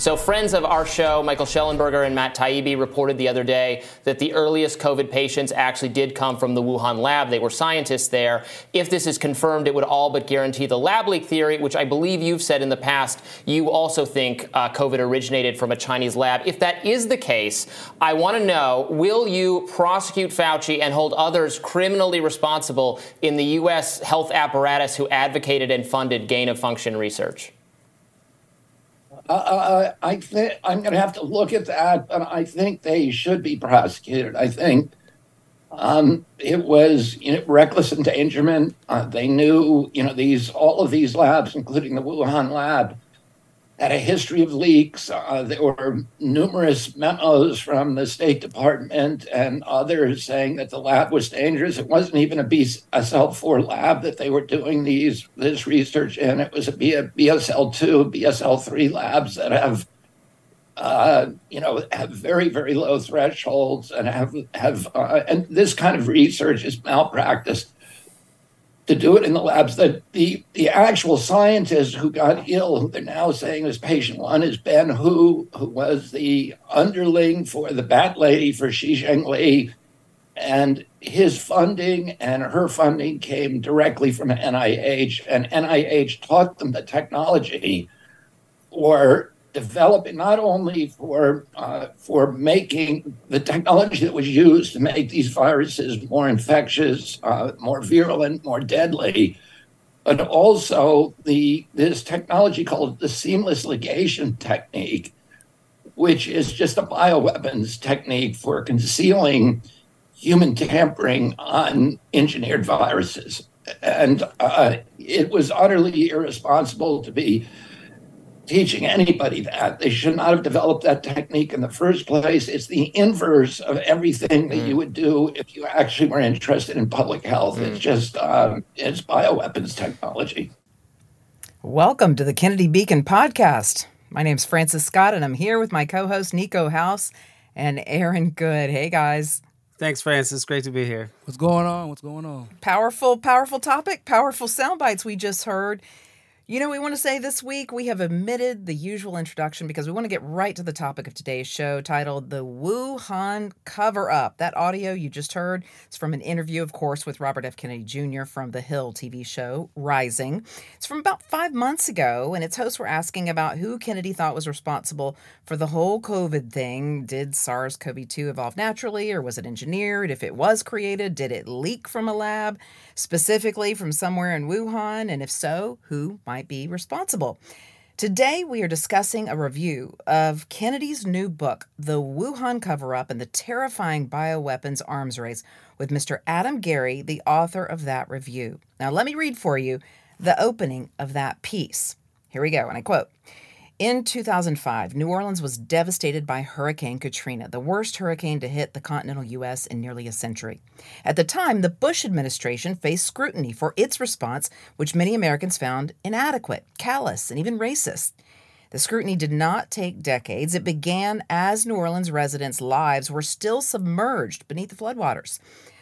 So, friends of our show, Michael Shellenberger and Matt Taibbi, reported the other day that the earliest COVID patients actually did come from the Wuhan lab. They were scientists there. If this is confirmed, it would all but guarantee the lab leak theory, which I believe you've said in the past you also think uh, COVID originated from a Chinese lab. If that is the case, I want to know will you prosecute Fauci and hold others criminally responsible in the U.S. health apparatus who advocated and funded gain of function research? Uh, uh, I think I'm going to have to look at that, but I think they should be prosecuted. I think um, it was you know, reckless endangerment. Uh, they knew, you know, these all of these labs, including the Wuhan lab, had a history of leaks. Uh, there were numerous memos from the State Department and others saying that the lab was dangerous. It wasn't even a BSL-4 lab that they were doing these this research in. It was a BSL-2, BSL-3 labs that have, uh, you know, have very very low thresholds and have have uh, and this kind of research is malpractice to do it in the labs. That the the actual scientist who got ill, who they're now saying is patient one, is Ben Hu, who was the underling for the bat lady for Shi Zhengli, and his funding and her funding came directly from NIH, and NIH taught them the technology or developing not only for uh, for making the technology that was used to make these viruses more infectious, uh, more virulent, more deadly, but also the this technology called the seamless ligation technique, which is just a bioweapons technique for concealing human tampering on engineered viruses. And uh, it was utterly irresponsible to be teaching anybody that. They should not have developed that technique in the first place. It's the inverse of everything that mm. you would do if you actually were interested in public health. Mm. It's just um, it's bioweapons technology. Welcome to the Kennedy Beacon podcast. My name's Frances Scott, and I'm here with my co-host Niko House and Aaron Good. Hey guys. Thanks, Frances. Great to be here. What's going on? What's going on? Powerful, powerful topic, powerful sound bites we just heard. You know, we want to say this week we have omitted the usual introduction because we want to get right to the topic of today's show titled The Wuhan Cover Up. That audio you just heard is from an interview, of course, with Robert F. Kennedy Jr. from the Hill TV show Rising. It's from about five months ago, and its hosts were asking about who Kennedy thought was responsible for the whole COVID thing. Did SARS CoV 2 evolve naturally, or was it engineered? If it was created, did it leak from a lab, specifically from somewhere in Wuhan? And if so, who might might be responsible. Today, we are discussing a review of Kennedy's new book, The Wuhan Cover Up and the Terrifying Bioweapons Arms Race, with Mr. Adam Garrie, the author of that review. Now, let me read for you the opening of that piece. Here we go, and I quote in 2005, New Orleans was devastated by Hurricane Katrina, the worst hurricane to hit the continental U.S. in nearly a century. At the time, the Bush administration faced scrutiny for its response, which many Americans found inadequate, callous, and even racist. The scrutiny did not take decades. It began as New Orleans residents' lives were still submerged beneath the floodwaters.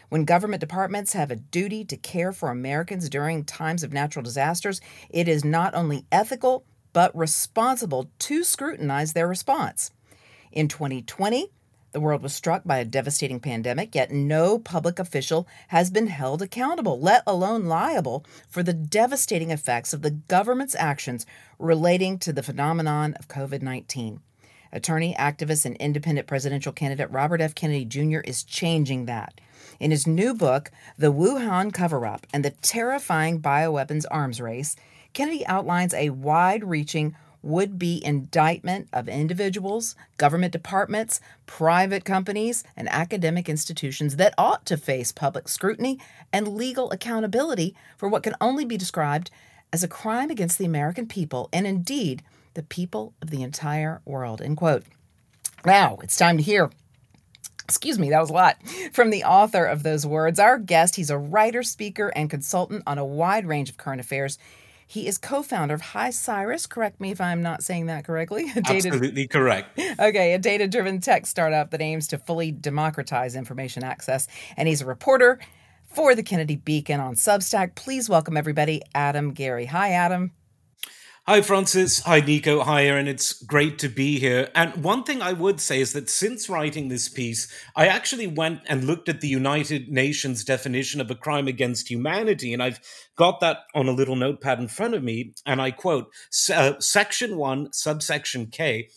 When government departments have a duty to care for Americans during times of natural disasters, it is not only ethical, but responsible to scrutinize their response. In 2020, the world was struck by a devastating pandemic, yet no public official has been held accountable, let alone liable, for the devastating effects of the government's actions relating to the phenomenon of COVID 19. Attorney, activist, and independent presidential candidate Robert F. Kennedy Jr. is changing that. In his new book, The Wuhan Cover Up and the Terrifying Bioweapons Arms Race, Kennedy outlines a wide reaching would be indictment of individuals, government departments, private companies, and academic institutions that ought to face public scrutiny and legal accountability for what can only be described as a crime against the American people and indeed the people of the entire world. End quote. Now it's time to hear. Excuse me, that was a lot. From the author of those words, our guest, he's a writer, speaker, and consultant on a wide range of current affairs. He is co-founder of HiCyrus. Correct me if I'm not saying that correctly. data, Absolutely correct. Okay, a data-driven tech startup that aims to fully democratize information access, and he's a reporter for the Kennedy Beacon on Substack. Please welcome everybody, Adam Garrie. Hi, Adam. Hi, Frances. Hi, Niko. Hi, Aaron. It's great to be here. And one thing I would say is that since writing this piece, I actually went and looked at the United Nations definition of a crime against humanity. And I've got that on a little notepad in front of me. And I quote uh, Section 1, subsection K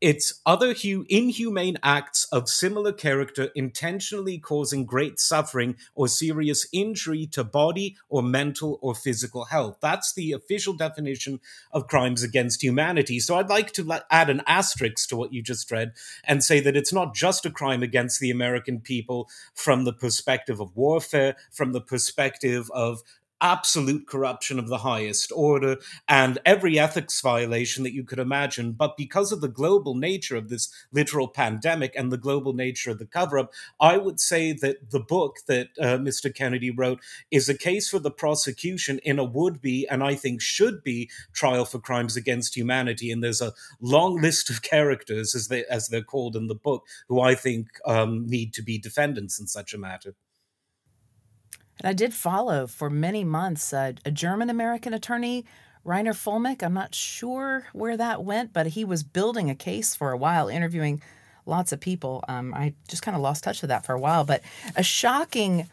it's other hu- inhumane acts of similar character intentionally causing great suffering or serious injury to body or mental or physical health. That's the official definition of crimes against humanity. So I'd like to add an asterisk to what you just read and say that it's not just a crime against the American people from the perspective of warfare, from the perspective of absolute corruption of the highest order and every ethics violation that you could imagine. But because of the global nature of this literal pandemic and the global nature of the cover up, I would say that the book that uh, Mr. Kennedy wrote is a case for the prosecution in a would be, and I think should be, trial for crimes against humanity. And there's a long list of characters, as, they, as they're called in the book, who I think um, need to be defendants in such a matter. And I did follow for many months uh, a German American attorney, Reiner Fuellmich. I'm not sure where that went, but he was building a case for a while, interviewing lots of people. Um, I just kind of lost touch with that for a while. But a shocking,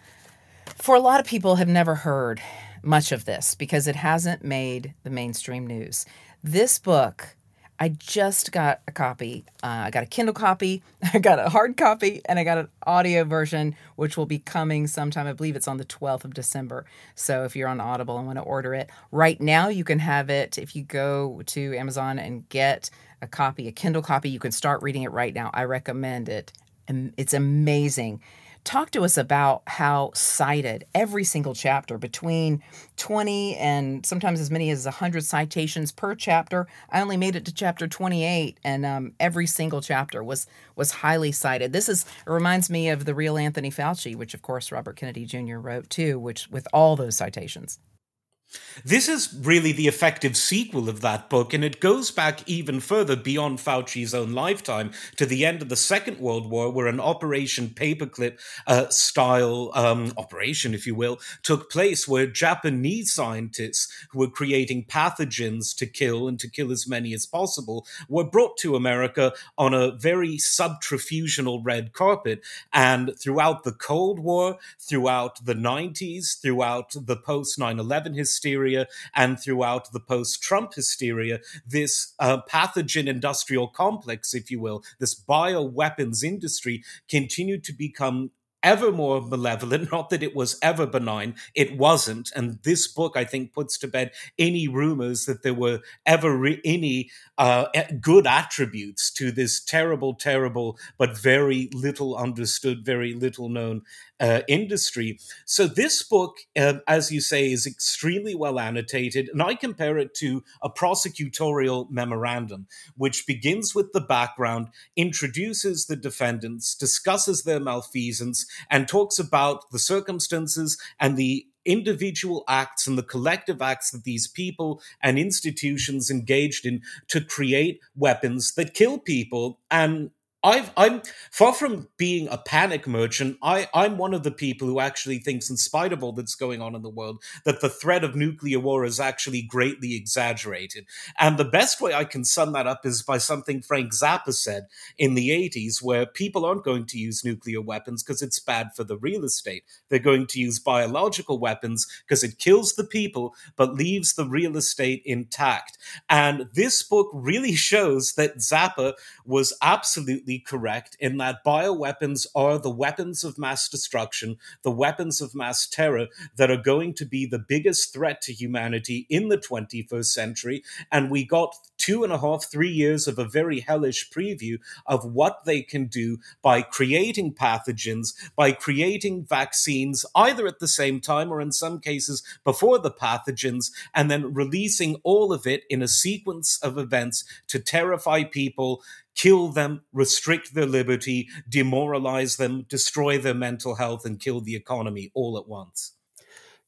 for a lot of people, have never heard much of this because it hasn't made the mainstream news. This book I just got a copy. Uh, I got a Kindle copy, I got a hard copy, and I got an audio version, which will be coming sometime. I believe it's on the 12th of December. So if you're on Audible and want to order it, right now you can have it. If you go to Amazon and get a copy, a Kindle copy, you can start reading it right now. I recommend it. It's amazing. Talk to us about how cited every single chapter between 20 and sometimes as many as 100 citations per chapter. I only made it to chapter 28 and um, every single chapter was was highly cited. This is reminds me of the real Anthony Fauci, which of course Robert Kennedy Jr. wrote too, which with all those citations. This is really the effective sequel of that book, and it goes back even further beyond Fauci's own lifetime to the end of the Second World War, where an Operation Paperclip uh, style um, operation, if you will, took place, where Japanese scientists who were creating pathogens to kill and to kill as many as possible were brought to America on a very subterfugal red carpet. And throughout the Cold War, throughout the 90s, throughout the post 9 11 history, hysteria and throughout the post Trump hysteria, this uh, pathogen industrial complex, if you will, this bioweapons industry continued to become ever more malevolent. Not that it was ever benign, it wasn't. And this book, I think, puts to bed any rumors that there were ever re- any uh, good attributes to this terrible, terrible, but very little understood, very little known uh, industry. So this book, uh, as you say, is extremely well annotated, and I compare it to a prosecutorial memorandum, which begins with the background, introduces the defendants, discusses their malfeasance, and talks about the circumstances and the individual acts and the collective acts that these people and institutions engaged in to create weapons that kill people and i am far from being a panic merchant. I, I'm one of the people who actually thinks, in spite of all that's going on in the world, that the threat of nuclear war is actually greatly exaggerated. And the best way I can sum that up is by something Frank Zappa said in the 80s, where people aren't going to use nuclear weapons because it's bad for the real estate. They're going to use biological weapons because it kills the people but leaves the real estate intact. And this book really shows that Zappa was absolutely correct in that bioweapons are the weapons of mass destruction, the weapons of mass terror that are going to be the biggest threat to humanity in the 21st century. And we got two and a half, three years of a very hellish preview of what they can do by creating pathogens, by creating vaccines, either at the same time or in some cases before the pathogens, and then releasing all of it in a sequence of events to terrify people, kill them, restrict their liberty, demoralize them, destroy their mental health, and kill the economy all at once.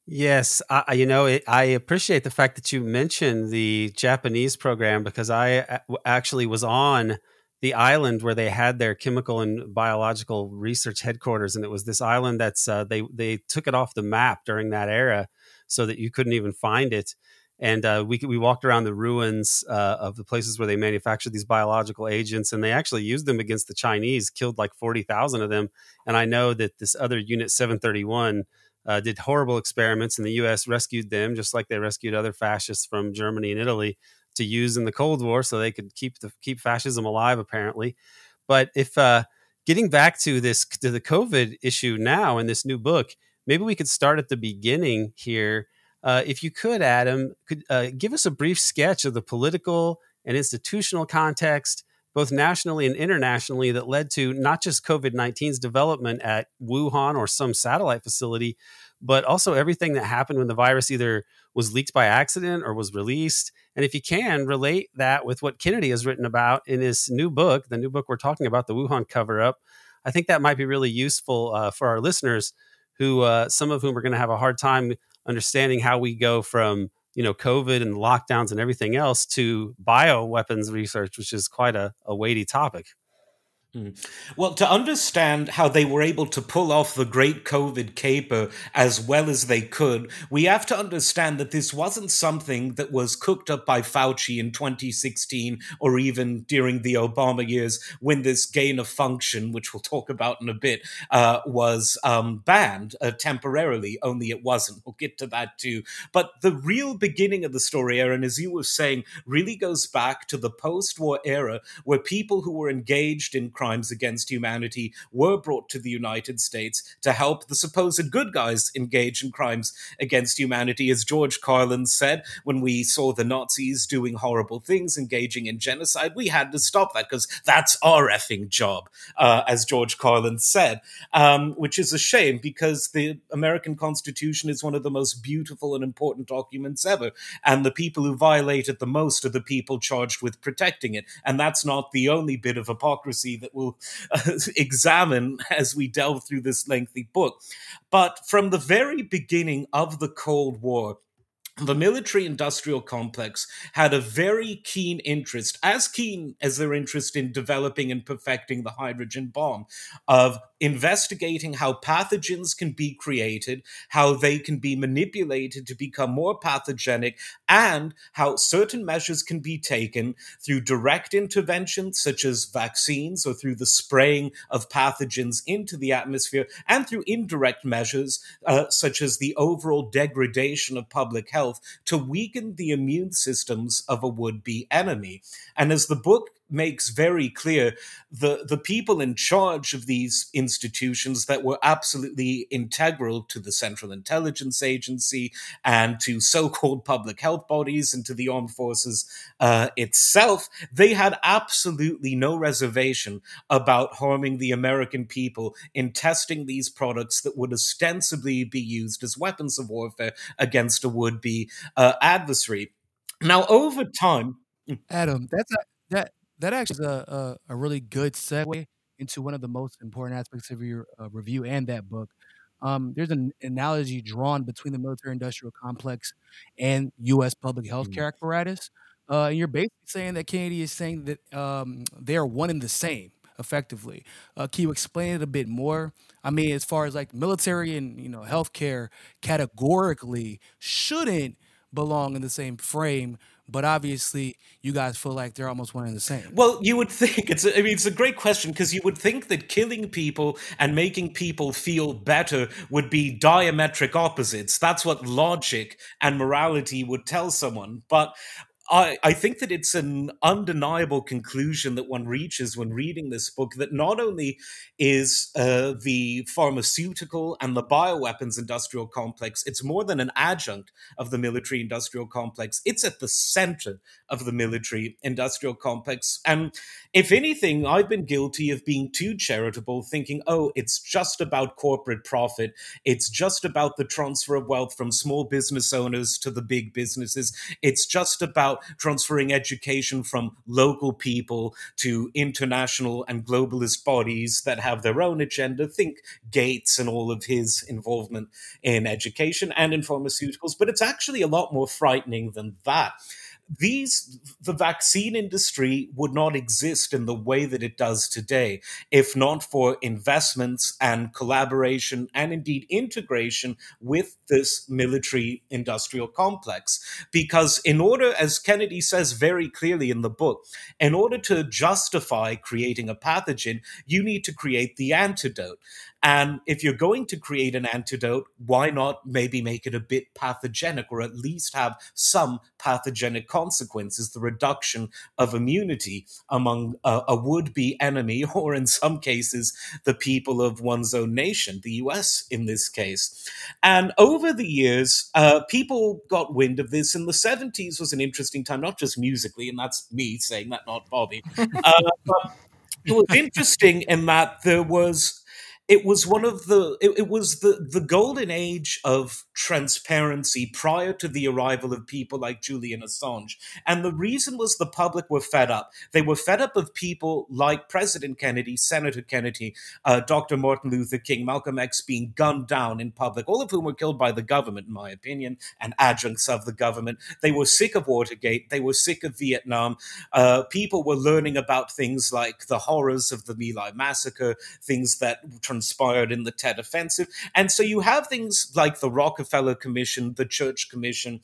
Yes, I, you know, it, I appreciate the fact that you mentioned the Japanese program because I actually was on the island where they had their chemical and biological research headquarters, and it was this island that's uh, they they took it off the map during that era so that you couldn't even find it and uh, we we walked around the ruins uh, of the places where they manufactured these biological agents, and they actually used them against the Chinese, killed like forty thousand of them. And I know that this other Unit Seven Thirty One uh, did horrible experiments, and the U.S. rescued them just like they rescued other fascists from Germany and Italy to use in the Cold War, so they could keep the keep fascism alive, apparently. But if uh, getting back to this to the COVID issue now in this new book, maybe we could start at the beginning here uh, if you could, Adam, could uh, give us a brief sketch of the political and institutional context, both nationally and internationally, that led to not just COVID 19's development at Wuhan or some satellite facility, but also everything that happened when the virus either was leaked by accident or was released. And if you can, relate that with what Kennedy has written about in his new book, the new book we're talking about, The Wuhan Cover Up. I think that might be really useful uh, for our listeners, who uh, some of whom are going to have a hard time understanding how we go from you know COVID and lockdowns and everything else to bioweapons research, which is quite a, a weighty topic. Hmm. Well, to understand how they were able to pull off the great COVID caper as well as they could, we have to understand that this wasn't something that was cooked up by Fauci in 2016 or even during the Obama years when this gain of function, which we'll talk about in a bit, uh, was um, banned uh, temporarily, only it wasn't. We'll get to that too. But the real beginning of the story, Aaron, as you were saying, really goes back to the post war era where people who were engaged in crime crimes against humanity were brought to the United States to help the supposed good guys engage in crimes against humanity. As George Carlin said, when we saw the Nazis doing horrible things, engaging in genocide, we had to stop that because that's our effing job, uh, as George Carlin said, um, which is a shame because the American Constitution is one of the most beautiful and important documents ever. And the people who violate it the most are the people charged with protecting it. And that's not the only bit of hypocrisy that will uh, examine as we delve through this lengthy book. But from the very beginning of the Cold War, the military industrial complex had a very keen interest, as keen as their interest in developing and perfecting the hydrogen bomb, of investigating how pathogens can be created, how they can be manipulated to become more pathogenic, and how certain measures can be taken through direct intervention, such as vaccines, or through the spraying of pathogens into the atmosphere, and through indirect measures, uh, such as the overall degradation of public health, to weaken the immune systems of a would be enemy. And as the book makes very clear the the people in charge of these institutions that were absolutely integral to the Central Intelligence Agency and to so-called public health bodies and to the armed forces uh, itself, they had absolutely no reservation about harming the American people in testing these products that would ostensibly be used as weapons of warfare against a would-be uh, adversary. Now, over time. Adam, that's a, that that actually is a, a, a really good segue into one of the most important aspects of your uh, review and that book. Um, there's an analogy drawn between the military industrial complex and U.S. public health care mm. apparatus. Uh, and you're basically saying that Kennedy is saying that um, they are one and the same effectively. Uh, can you explain it a bit more? I mean, as far as like military and you know healthcare categorically shouldn't belong in the same frame, but obviously you guys feel like they're almost one and the same. Well, you would think it's. A, I mean, it's a great question because you would think that killing people and making people feel better would be diametric opposites. That's what logic and morality would tell someone. But I, I think that it's an undeniable conclusion that one reaches when reading this book that not only is uh, the pharmaceutical and the bioweapons industrial complex, it's more than an adjunct of the military industrial complex. It's at the center of the military industrial complex. And if anything, I've been guilty of being too charitable, thinking, oh, it's just about corporate profit. It's just about the transfer of wealth from small business owners to the big businesses. It's just about about transferring education from local people to international and globalist bodies that have their own agenda. Think Gates and all of his involvement in education and in pharmaceuticals. But it's actually a lot more frightening than that these the vaccine industry would not exist in the way that it does today if not for investments and collaboration and indeed integration with this military industrial complex. Because in order as kennedy says very clearly in the book in order to justify creating a pathogen you need to create the antidote and if you're going to create an antidote, why not maybe make it a bit pathogenic or at least have some pathogenic consequences, the reduction of immunity among a, a would be enemy, or in some cases, the people of one's own nation, the US in this case. And over the years, uh, people got wind of this. In the 70s was an interesting time, not just musically, and that's me saying that, not Bobby. Uh, but it was interesting in that there was it was one of the it, it, was the the golden age of transparency prior to the arrival of people like Julian Assange and the reason was the public were fed up they were fed up of people like President Kennedy Senator Kennedy uh, Dr. Martin Luther King Malcolm X being gunned down in public all of whom were killed by the government in my opinion and adjuncts of the government they were sick of Watergate they were sick of Vietnam uh, people were learning about things like the horrors of the My Lai massacre things that transpired in the Tet Offensive. And so you have things like the Rockefeller Commission, the Church Commission,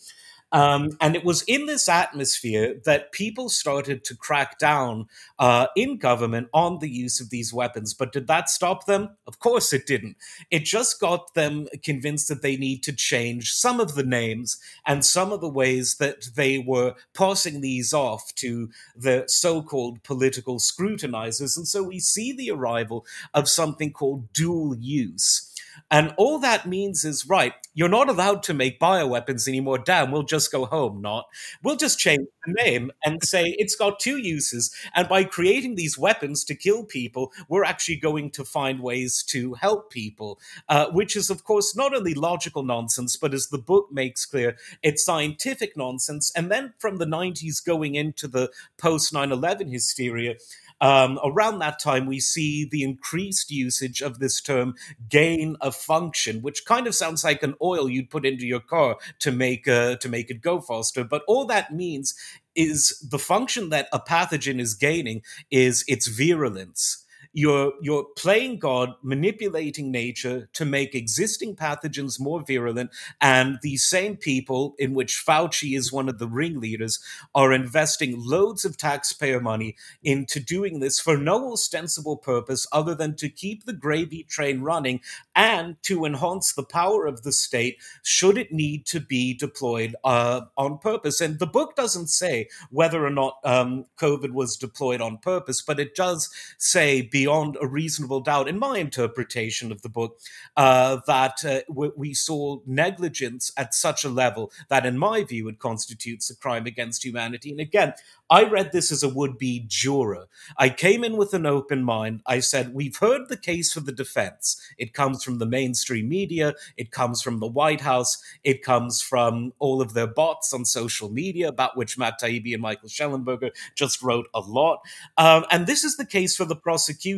um, and it was in this atmosphere that people started to crack down uh, in government on the use of these weapons. But did that stop them? Of course it didn't. It just got them convinced that they need to change some of the names and some of the ways that they were passing these off to the so called political scrutinizers. And so we see the arrival of something called dual use and all that means is, right, you're not allowed to make bioweapons anymore. Damn, we'll just go home, not. We'll just change the name and say it's got two uses. And by creating these weapons to kill people, we're actually going to find ways to help people, uh, which is, of course, not only logical nonsense, but as the book makes clear, it's scientific nonsense. And then from the 90s going into the post 9 11 hysteria, um, around that time, we see the increased usage of this term gain of function, which kind of sounds like an oil you'd put into your car to make uh, to make it go faster. But all that means is the function that a pathogen is gaining is its virulence you're you're playing God, manipulating nature to make existing pathogens more virulent, and these same people, in which Fauci is one of the ringleaders, are investing loads of taxpayer money into doing this for no ostensible purpose other than to keep the gravy train running and to enhance the power of the state should it need to be deployed uh, on purpose. And the book doesn't say whether or not um, COVID was deployed on purpose, but it does say be beyond a reasonable doubt, in my interpretation of the book, uh, that uh, we saw negligence at such a level that, in my view, it constitutes a crime against humanity. And again, I read this as a would be juror. I came in with an open mind. I said, We've heard the case for the defense. It comes from the mainstream media, it comes from the White House, it comes from all of their bots on social media, about which Matt Taibbi and Michael Shellenberger just wrote a lot. Um, and this is the case for the prosecution,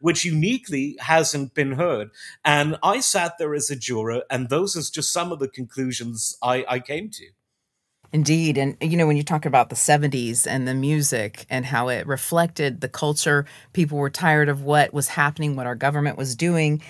which uniquely hasn't been heard. And I sat there as a juror, and those are just some of the conclusions I, I came to. Indeed. And, you know, when you talk about the 70s and the music and how it reflected the culture, people were tired of what was happening, what our government was doing.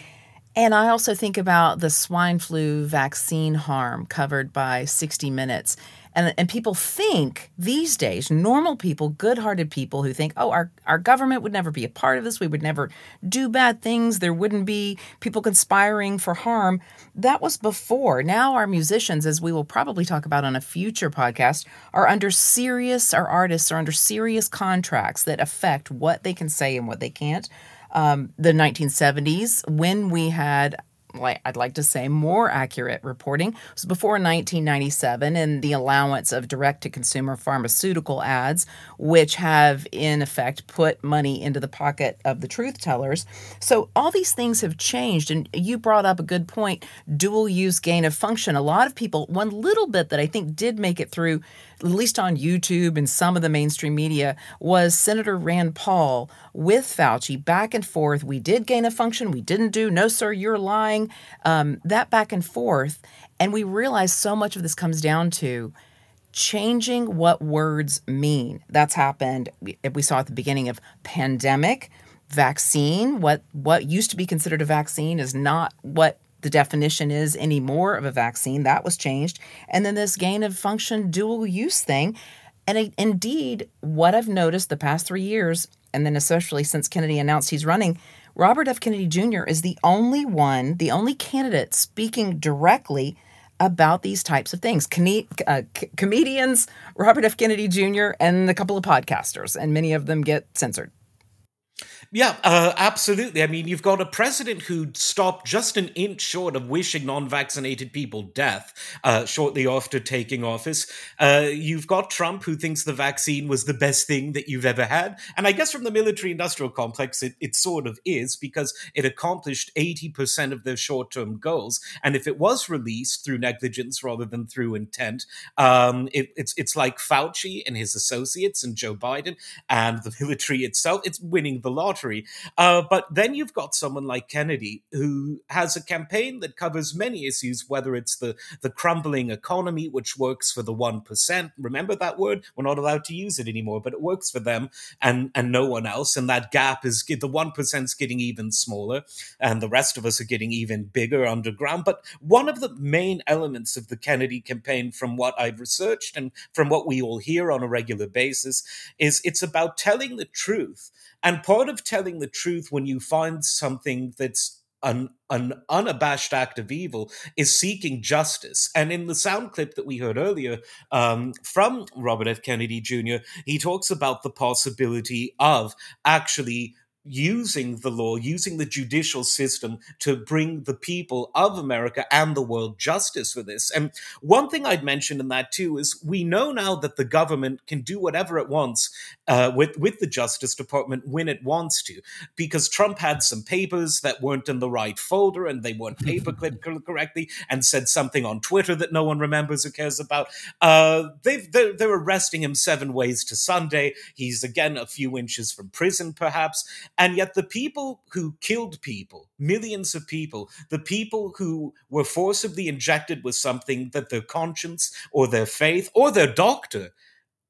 And I also think about the swine flu vaccine harm covered by 60 Minutes and, and people think these days, normal people, good hearted people who think, oh, our, our government would never be a part of this. We would never do bad things. There wouldn't be people conspiring for harm. That was before. Now, our musicians, as we will probably talk about on a future podcast, are under serious, our artists are under serious contracts that affect what they can say and what they can't. Um, the 1970s, when we had like I'd like to say more accurate reporting. It was before 1997 and the allowance of direct to consumer pharmaceutical ads which have in effect put money into the pocket of the truth tellers. So all these things have changed and you brought up a good point. Dual use gain of function. A lot of people one little bit that I think did make it through at least on YouTube and some of the mainstream media, was Senator Rand Paul with Fauci back and forth. We did gain a function, we didn't do. No, sir, you're lying. Um, that back and forth. And we realize so much of this comes down to changing what words mean. That's happened. We saw at the beginning of pandemic, vaccine. What what used to be considered a vaccine is not what the definition is anymore of a vaccine. That was changed. And then this gain of function dual use thing. And indeed, what I've noticed the past three years, and then especially since Kennedy announced he's running, Robert F. Kennedy Jr. is the only one, the only candidate speaking directly about these types of things. Uh, comedians, Robert F. Kennedy Jr., and a couple of podcasters, and many of them get censored. Yeah, uh, absolutely. I mean, you've got a president who stopped just an inch short of wishing non vaccinated people death uh, shortly after taking office. Uh, you've got Trump who thinks the vaccine was the best thing that you've ever had. And I guess from the military industrial complex, it, it sort of is because it accomplished 80% of their short term goals. And if it was released through negligence rather than through intent, um, it, it's, it's like Fauci and his associates and Joe Biden and the military itself. It's winning the lottery. Uh, but then you've got someone like Kennedy who has a campaign that covers many issues, whether it's the, the crumbling economy, which works for the 1%. Remember that word? We're not allowed to use it anymore, but it works for them and, and no one else. And that gap is the 1% is getting even smaller, and the rest of us are getting even bigger underground. But one of the main elements of the Kennedy campaign, from what I've researched and from what we all hear on a regular basis, is it's about telling the truth and part of telling the truth when you find something that's an, an unabashed act of evil is seeking justice. And in the sound clip that we heard earlier um, from Robert F. Kennedy Jr., he talks about the possibility of actually using the law, using the judicial system to bring the people of America and the world justice for this. And one thing I'd mention in that too is we know now that the government can do whatever it wants uh, with with the Justice Department when it wants to, because Trump had some papers that weren't in the right folder and they weren't paperclipped correctly, and said something on Twitter that no one remembers or cares about. Uh, they've they're, they're arresting him seven ways to Sunday. He's again a few inches from prison, perhaps and yet, the people who killed people, millions of people, the people who were forcibly injected with something that their conscience or their faith or their doctor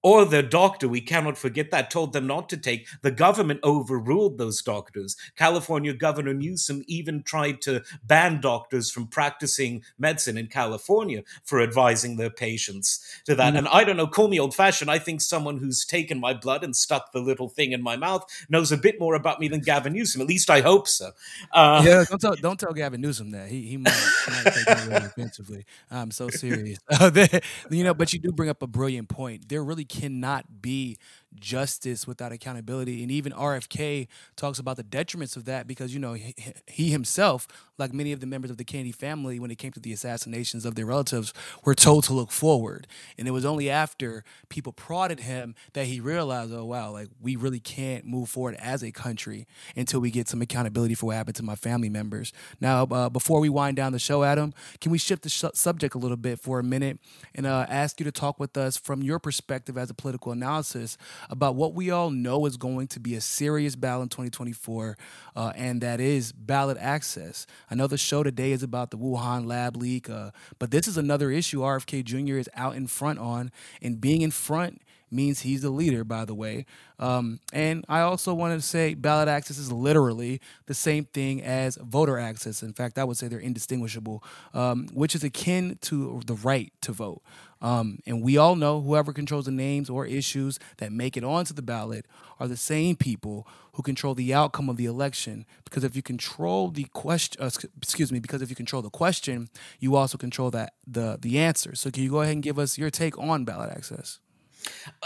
or the doctor, we cannot forget that, told them not to take. The government overruled those doctors. California Governor Newsom even tried to ban doctors from practicing medicine in California for advising their patients to that. Mm. And I don't know, call me old fashioned. I think someone who's taken my blood and stuck the little thing in my mouth knows a bit more about me than Gavin Newsom. At least I hope so. Uh, yeah, don't tell, don't tell Gavin Newsom that. He, he might, he might take it really offensively. I'm so serious. you know, but you do bring up a brilliant point. There really cannot be justice without accountability. And even RFK talks about the detriments of that because, you know, he, he, himself, like many of the members of the Kennedy family, when it came to the assassinations of their relatives, were told to look forward. And it was only after people prodded him that he realized, oh, wow, like we really can't move forward as a country until we get some accountability for what happened to my family members. Now, uh, before we wind down the show, Adam, can we shift the sh- subject a little bit for a minute and uh, ask you to talk with us from your perspective as a political analysis about what we all know is going to be a serious battle in 2024, uh, and that is ballot access. The show today is about the Wuhan lab leak, uh, but this is another issue RFK Jr. is out in front on, and being in front means he's the leader, by the way. Um, and I also wanted to say ballot access is literally the same thing as voter access. In fact, I would say they're indistinguishable, um, which is akin to the right to vote. Um, and we all know whoever controls the names or issues that make it onto the ballot are the same people who control the outcome of the election. Because if you control the question, uh, excuse me, because if you control the question, you also control that the the answer. So can you go ahead and give us your take on ballot access?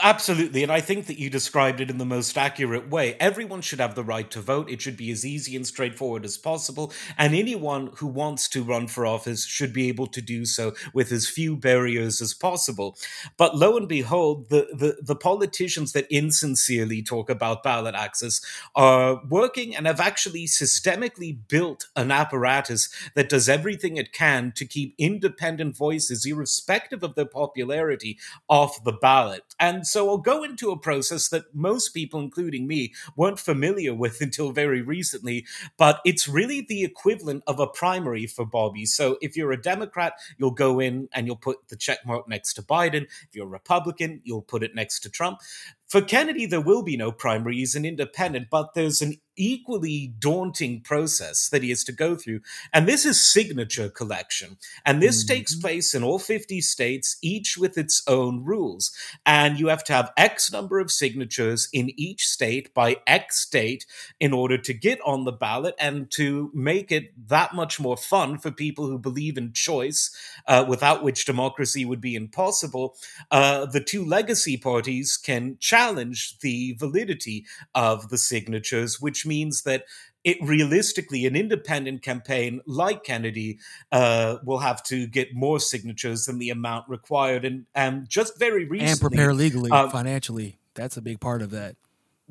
Absolutely. And I think that you described it in the most accurate way. Everyone should have the right to vote. It should be as easy and straightforward as possible. And anyone who wants to run for office should be able to do so with as few barriers as possible. But lo and behold, the, the, the politicians that insincerely talk about ballot access are working and have actually systemically built an apparatus that does everything it can to keep independent voices, irrespective of their popularity, off the ballot. And so I'll go into a process that most people, including me, weren't familiar with until very recently, but it's really the equivalent of a primary for Bobby. So if you're a Democrat, you'll go in and you'll put the check mark next to Biden. If you're a Republican, you'll put it next to Trump. For Kennedy, there will be no primary. He's an independent, but there's an equally daunting process that he has to go through. And this is signature collection. And this mm-hmm. takes place in all 50 states, each with its own rules. And you have to have X number of signatures in each state by X date in order to get on the ballot and to make it that much more fun for people who believe in choice, uh, without which democracy would be impossible. Uh, the two legacy parties can challenge the validity of the signatures, which means that it realistically an independent campaign like Kennedy uh, will have to get more signatures than the amount required, and and just very recently and prepare legally, uh, financially. That's a big part of that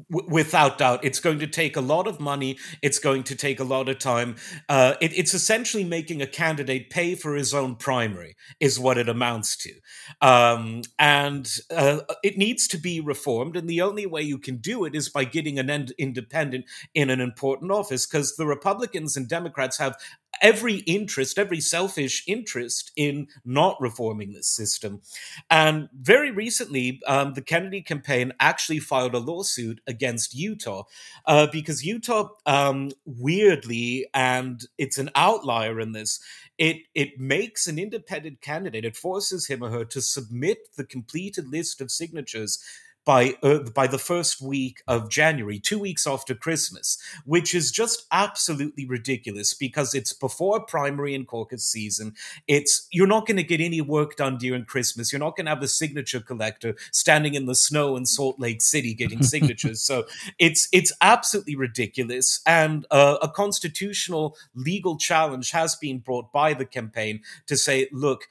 w- without doubt. It's going to take a lot of money. It's going to take a lot of time. Uh, it, it's essentially making a candidate pay for his own primary, is what it amounts to. Um, and uh, it needs to be reformed. And the only way you can do it is by getting an end- independent in an important office, because the Republicans and Democrats have every interest, every selfish interest in not reforming this system. And very recently, um, the Kennedy campaign actually filed a lawsuit against Utah uh, because Utah, um, weirdly, and it's an outlier in this, it it makes an independent candidate. It forces him or her to submit the completed list of signatures by uh, by the first week of January, two weeks after Christmas, which is just absolutely ridiculous because it's before primary and caucus season. It's you're not going to get any work done during Christmas. You're not going to have a signature collector standing in the snow in Salt Lake City getting signatures. so it's it's absolutely ridiculous, and uh, a constitutional legal challenge has been brought by the campaign to say, look,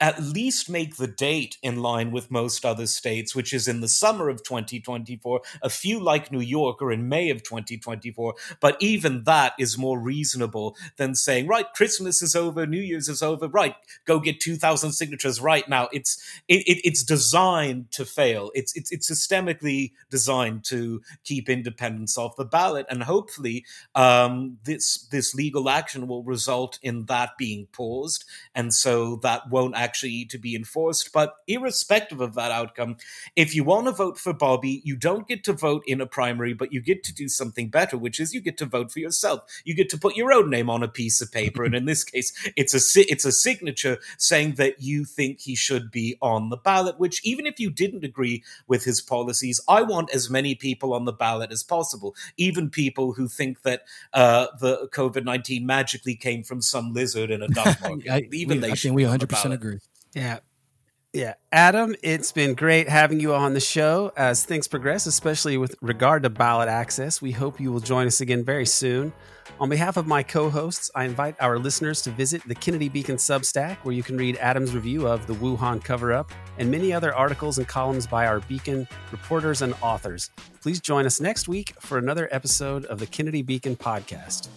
at least make the date in line with most other states, which is in the summer of 2024. A few, like New York, are in May of 2024. But even that is more reasonable than saying, right, Christmas is over, New Year's is over, right, go get 2,000 signatures right now. It's it, it, it's designed to fail. It's, it's it's systemically designed to keep independence off the ballot, and hopefully, um, this this legal action will result in that being paused, and so that won't actually actually to be enforced. But irrespective of that outcome, if you want to vote for Bobby, you don't get to vote in a primary, but you get to do something better, which is you get to vote for yourself. You get to put your own name on a piece of paper, and in this case, it's a it's a signature saying that you think he should be on the ballot. Which even if you didn't agree with his policies, I want as many people on the ballot as possible, even people who think that uh, the COVID nineteen magically came from some lizard in a duck market. I, even we, they I think we 100 percent agree. Yeah. Yeah. Adam, it's been great having you on the show as things progress, especially with regard to ballot access. We hope you will join us again very soon. On behalf of my co hosts, I invite our listeners to visit the Kennedy Beacon Substack, where you can read Adam's review of the Wuhan cover up and many other articles and columns by our Beacon reporters and authors. Please join us next week for another episode of the Kennedy Beacon podcast.